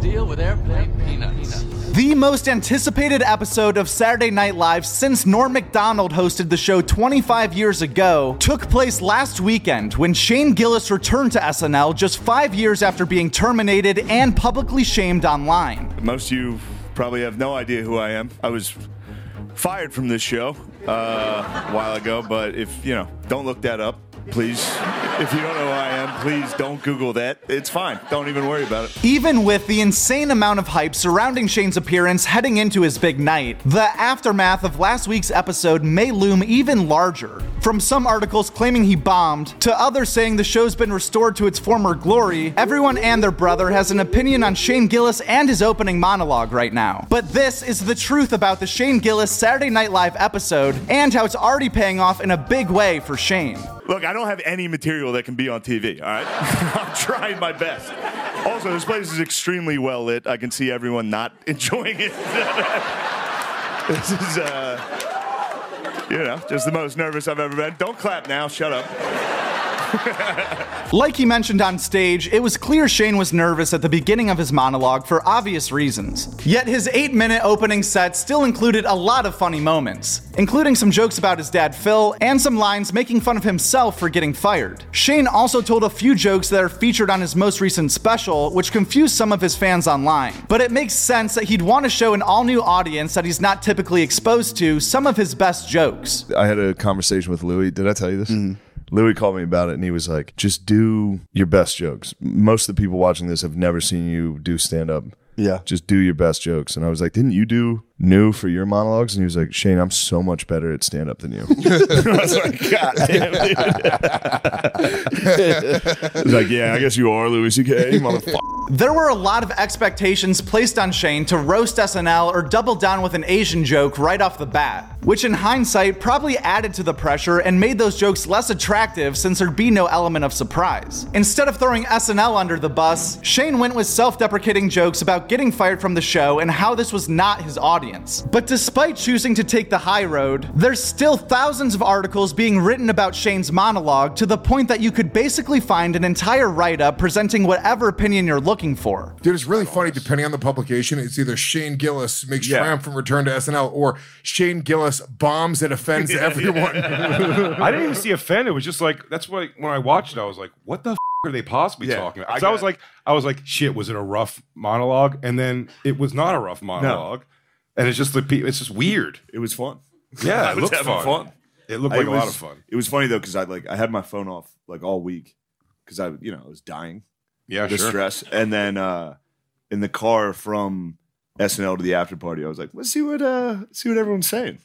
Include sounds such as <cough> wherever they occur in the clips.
deal with airplane peanuts. The most anticipated episode of Saturday Night Live since Norm MacDonald hosted the show 25 years ago took place last weekend when Shane Gillis returned to SNL just five years after being terminated and publicly shamed online. Most of you probably have no idea who I am. I was fired from this show uh, a while ago, but if, you know, don't look that up please. If you don't know who I please don't Google that. It's fine. Don't even worry about it. Even with the insane amount of hype surrounding Shane's appearance heading into his big night, the aftermath of last week's episode may loom even larger. From some articles claiming he bombed, to others saying the show's been restored to its former glory, everyone and their brother has an opinion on Shane Gillis and his opening monologue right now. But this is the truth about the Shane Gillis Saturday Night Live episode and how it's already paying off in a big way for Shane. Look, I don't have any material that can be on TV, all right? <laughs> I'm trying my best. Also, this place is extremely well lit. I can see everyone not <laughs> enjoying it. <laughs> this is, uh, you know, just the most nervous I've ever been. Don't clap now, shut up. <laughs> like he mentioned on stage, it was clear Shane was nervous at the beginning of his monologue for obvious reasons. Yet his 8 minute opening set still included a lot of funny moments, including some jokes about his dad Phil and some lines making fun of himself for getting fired. Shane also told a few jokes that are featured on his most recent special, which confused some of his fans online. But it makes sense that he'd want to show an all new audience that he's not typically exposed to some of his best jokes. I had a conversation with Louis. Did I tell you this? Mm-hmm. Louis called me about it and he was like, just do your best jokes. Most of the people watching this have never seen you do stand up. Yeah. Just do your best jokes. And I was like, didn't you do new for your monologues? And he was like, Shane, I'm so much better at stand up than you. <laughs> I was like, God damn. He's like, yeah, I guess you are Louis C.K., motherfucker. There were a lot of expectations placed on Shane to roast SNL or double down with an Asian joke right off the bat, which in hindsight probably added to the pressure and made those jokes less attractive since there'd be no element of surprise. Instead of throwing SNL under the bus, Shane went with self deprecating jokes about getting fired from the show and how this was not his audience. But despite choosing to take the high road, there's still thousands of articles being written about Shane's monologue to the point that you could basically find an entire write up presenting whatever opinion you're looking looking for. Dude, it's really funny depending on the publication. It's either Shane Gillis makes yeah. triumphant return to SNL or Shane Gillis bombs and offends <laughs> yeah, everyone. Yeah. <laughs> I didn't even see offend. It was just like that's what when I watched it, I was like, what the f- are they possibly talking about? I, I, was like, I was like, shit, was it a rough monologue? And then it was not a rough monologue. No. And it's just like it's just weird. It was fun. Yeah, <laughs> it looked fun. fun. It looked like was, a lot of fun. It was funny though because I like I had my phone off like all week because I you know I was dying yeah, the sure. stress. And then uh, in the car from SNL to the after party, I was like, let's see what uh, see what everyone's saying.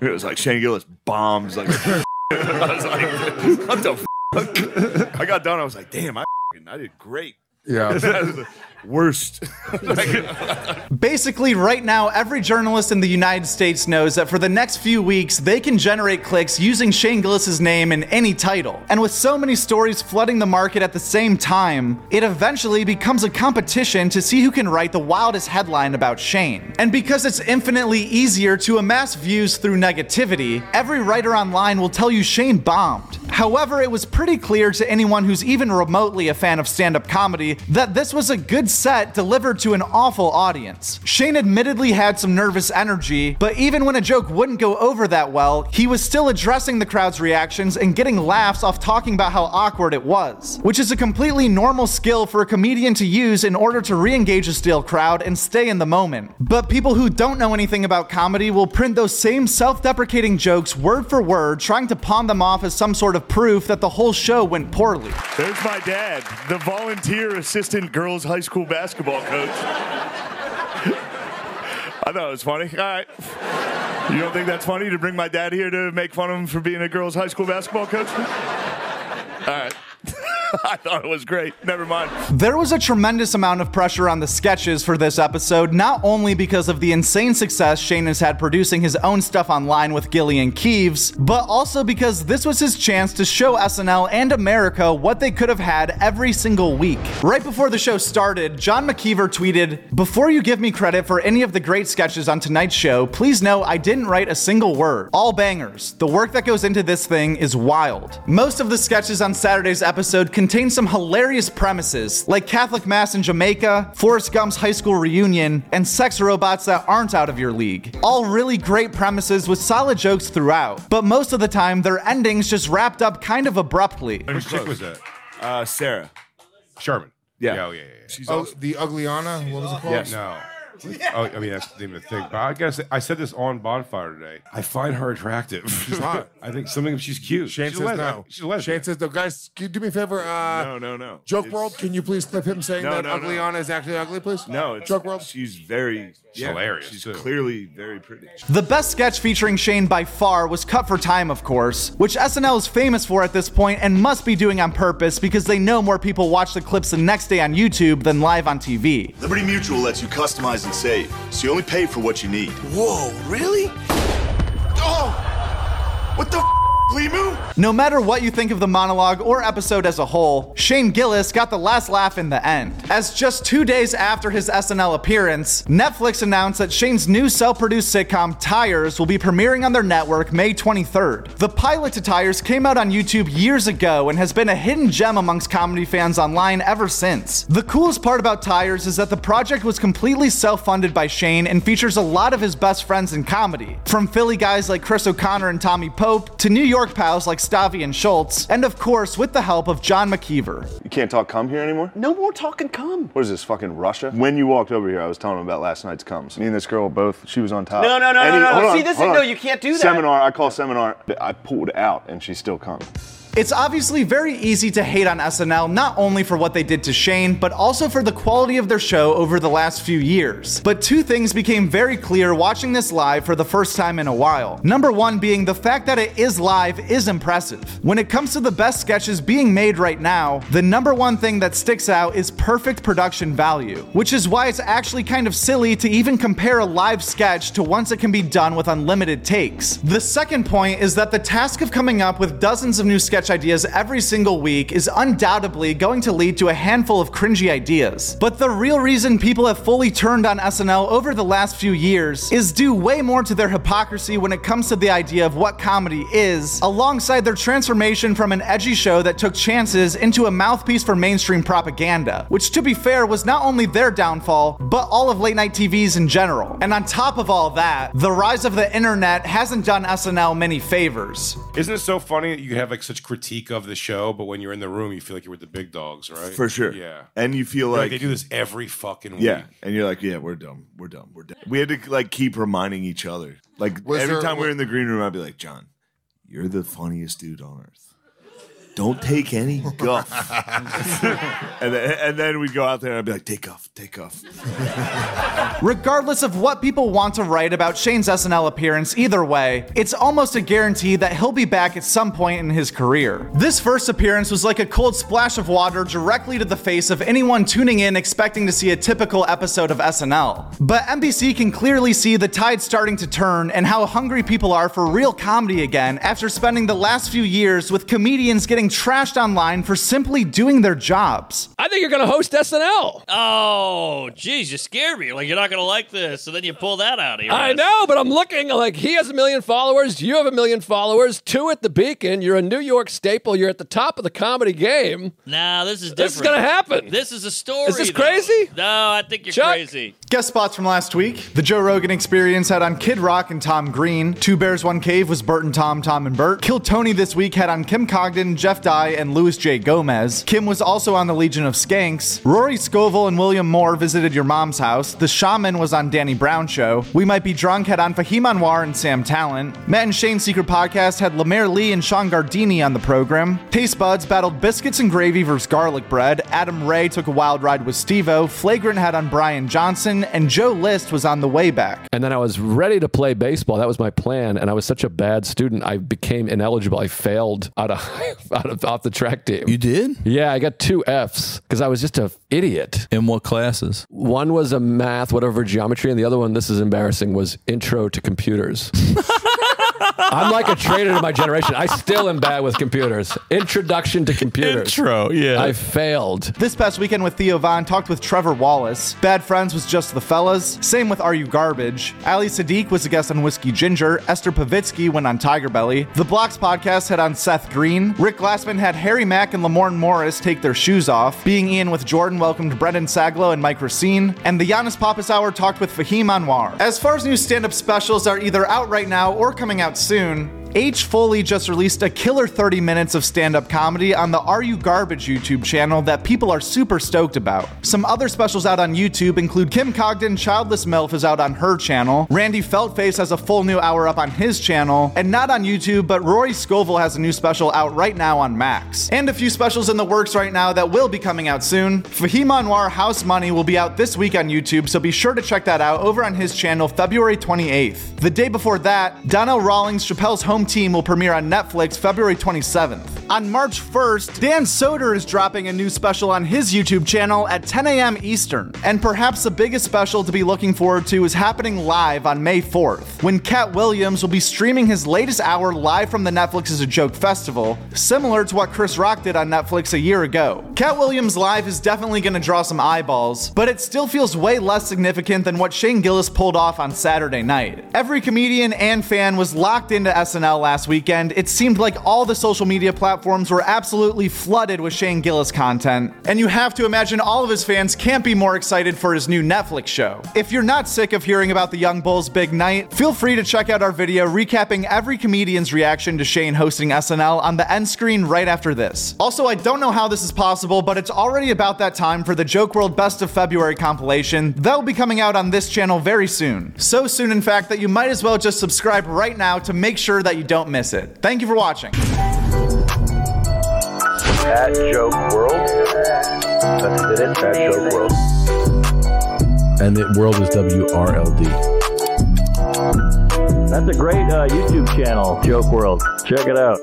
It was like Shane Gillis bombs. Like <laughs> I was like, what the fuck? I got done. I was like, damn, I I did great. Yeah. <laughs> worst. <laughs> Basically, right now, every journalist in the United States knows that for the next few weeks, they can generate clicks using Shane Gillis's name in any title. And with so many stories flooding the market at the same time, it eventually becomes a competition to see who can write the wildest headline about Shane. And because it's infinitely easier to amass views through negativity, every writer online will tell you Shane bombed. However, it was pretty clear to anyone who's even remotely a fan of stand up comedy that this was a good set delivered to an awful audience. Shane admittedly had some nervous energy, but even when a joke wouldn't go over that well, he was still addressing the crowd's reactions and getting laughs off talking about how awkward it was, which is a completely normal skill for a comedian to use in order to re engage a still crowd and stay in the moment. But people who don't know anything about comedy will print those same self deprecating jokes word for word, trying to pawn them off as some sort of proof that the whole show went poorly. There's my dad, the volunteer assistant girls high school basketball coach. I thought it was funny. All right. You don't think that's funny to bring my dad here to make fun of him for being a girls' high school basketball coach? All right. <laughs> I thought it was great. Never mind. There was a tremendous amount of pressure on the sketches for this episode, not only because of the insane success Shane has had producing his own stuff online with Gilly and Keeves, but also because this was his chance to show SNL and America what they could have had every single week. Right before the show started, John McKeever tweeted, Before you give me credit for any of the great sketches on tonight's show, please know I didn't write a single word. All bangers. The work that goes into this thing is wild. Most of the sketches on Saturday's episode contains some hilarious premises, like Catholic Mass in Jamaica, Forrest Gump's high school reunion, and sex robots that aren't out of your league. All really great premises with solid jokes throughout, but most of the time, their endings just wrapped up kind of abruptly. Whose chick was that? Uh, Sarah. Sherman. Yeah. Yeah, oh, yeah, yeah. yeah. She's Oh, also the Ugliana. What was it called? Yes. No. <laughs> Oh, I mean that's the name of the thing. But I guess I said this on Bonfire today. I find her attractive. <laughs> She's hot. I think something. She's cute. Shane she's says lesbian. no. She's a lesbian. Shane says no. Guys, can you do me a favor? Uh, no, no, no. Joke It's- World, can you please clip him saying No, that no, no. Ugliana is actually ugly, please? No, it's, Joke World. She's very yeah, hilarious, She's too. clearly very pretty. The best sketch featuring Shane by far was Cut for Time, of course, which SNL is famous for at this point and must be doing on purpose because they know more people watch the clips the next day on YouTube than live on TV. Liberty Mutual lets you customize and save, so you only pay for what you need. Whoa, really? Oh! What the f, Limu? No matter what you think of the monologue or episode as a whole, Shane Gillis got the last laugh in the end. As just two days after his SNL appearance, Netflix announced that Shane's new self produced sitcom, Tires, will be premiering on their network May 23rd. The pilot to Tires came out on YouTube years ago and has been a hidden gem amongst comedy fans online ever since. The coolest part about Tires is that the project was completely self funded by Shane and features a lot of his best friends in comedy, from Philly guys like Chris O'Connor and Tommy Pope to New York pals like Stavi and Schulz, and of course with the help of John McKeever. You can't talk cum here anymore? No more talking cum. What is this, fucking Russia? When you walked over here, I was telling him about last night's cums. Me and this girl both, she was on top. No, no, no, And no, no. hold on, See, this hold is- no, you can't do that. Seminar, I call seminar, I pulled out and she still cum. It's obviously very easy to hate on SNL not only for what they did to Shane, but also for the quality of their show over the last few years. But two things became very clear watching this live for the first time in a while. Number one being the fact that it is live is impressive. When it comes to the best sketches being made right now, the number one thing that sticks out is perfect production value, which is why it's actually kind of silly to even compare a live sketch to once it can be done with unlimited takes. The second point is that the task of coming up with dozens of new sketch ideas every single week is undoubtedly going to lead to a handful of cringy ideas. But the real reason people have fully turned on SNL over the last few years is due way more to their hypocrisy when it comes to the idea of what comedy is, alongside their transformation from an edgy show that took chances into a mouthpiece for mainstream propaganda, which to be fair was not only their downfall, but all of late night TVs in general. And on top of all that, the rise of the internet hasn't done SNL many favors. Isn't it so funny that you have like such critique of the show, but when you're in the room, you feel like you're with the big dogs, right? For sure. Yeah. And you feel Like, like, they do this every fucking week. Yeah, and you're like, yeah, we're dumb, we're dumb, we're dumb. We had to like keep reminding each other. Like Was every there- time we were in the green room, I'd be like, John, you're the funniest dude on earth. Don't take any <laughs> guff. and, then, and then we'd go out there and I'd be like, take off, take off. Regardless of what people want to write about Shane's SNL appearance, either way, it's almost a guarantee that he'll be back at some point in his career. This first appearance was like a cold splash of water directly to the face of anyone tuning in expecting to see a typical episode of SNL. But NBC can clearly see the tide starting to turn and how hungry people are for real comedy again after spending the last few years with comedians getting trashed online for simply doing their jobs. I think you're going to host SNL. Oh, geez, you scared me. Like you're not gonna like this, and then you pull that out of your I ass. know, but I'm looking like he has a million followers. You have a million followers. Two at the Beacon. You're a New York staple. You're at the top of the comedy game. Nah, this is different. This is going to happen. This is a story. Is this though. crazy? No, I think you're Chuck? crazy. Guest spots from last week. The Joe Rogan Experience had on Kid Rock and Tom Green. Two Bears, One Cave was Bert and Tom, Tom and Bert. Kill Tony this week had on Kim Congdon, Jeff Dye, and Louis J. Gomez. Kim was also on the Legion of Skanks. Rory Scovel and William Moore visited your mom's house. The Shaman was on Danny Brown Show. We Might Be Drunk had on Fahim Anwar and Sam Tallent. Matt and Shane's Secret Podcast had Lemaire Lee and Sean Gardini on the program. Taste Buds battled Biscuits and Gravy versus Garlic Bread. Adam Ray took a wild ride with Steve-O. Flagrant had on Brian Johnson. And Joe List was on the way back. And then I was ready to play baseball. That was my plan. And I was such a bad student, I became ineligible. I failed out of, <laughs> out of off the track team. You did? Yeah, I got two Fs because I was just a idiot. In what classes? One was a math, whatever geometry, and the other one, this is embarrassing, was intro to computers. <laughs> I'm like a traitor to my generation. I still am bad with computers. Introduction to computers. Intro, yeah. I failed. This past weekend with Theo Von talked with Trevor Wallace. Bad Friends was just the fellas. Same with Are You Garbage. Ali Siddiq was a guest on Whiskey Ginger. Esther Povitsky went on Tiger Belly. The Blocks podcast had on Seth Green. Rick Glassman had Harry Mack and Lamorne Morris take their shoes off. Being Ian with Jordan welcomed Brendan Sagalow and Mike Racine. And the Yannis Pappas Hour talked with Fahim Anwar. As far as new stand up specials are either out right now or coming out soon, H. Foley just released a killer 30 minutes of stand up comedy on the Are You Garbage YouTube channel that people are super stoked about. Some other specials out on YouTube include Kim Congdon Childless MILF is out on her channel, Randy Feltface has a full new hour up on his channel, and not on YouTube, but Rory Scovel has a new special out right now on Max. And a few specials in the works right now that will be coming out soon. Fahim Anwar House Money will be out this week on YouTube, so be sure to check that out over on his channel February 28th. The day before that, Donnell Rawlings Chappelle's Home Team will premiere on Netflix February 27th. On March 1st, Dan Soder is dropping a new special on his YouTube channel at 10 a.m. Eastern. And perhaps the biggest special to be looking forward to is happening live on May 4th, when Katt Williams will be streaming his latest hour live from the Netflix is a Joke Festival, similar to what Chris Rock did on Netflix a year ago. Katt Williams Live is definitely going to draw some eyeballs, but it still feels way less significant than what Shane Gillis pulled off on Saturday night. Every comedian and fan was locked into SNL last weekend. It seemed like all the social media platforms were absolutely flooded with Shane Gillis content, and you have to imagine all of his fans can't be more excited for his new Netflix show. If you're not sick of hearing about the Young Bulls' big night, feel free to check out our video recapping every comedian's reaction to Shane hosting SNL on the end screen right after this. Also, I don't know how this is possible, but it's already about that time for the Joke World Best of February compilation. That will be coming out on this channel very soon. So soon, in fact, that you might as well just subscribe right now to make sure that you don't miss it. Thank you for watching. At Joke World. That's it, at Joke World. And the world is W R L D. That's a great uh, YouTube channel, Joke World. Check it out.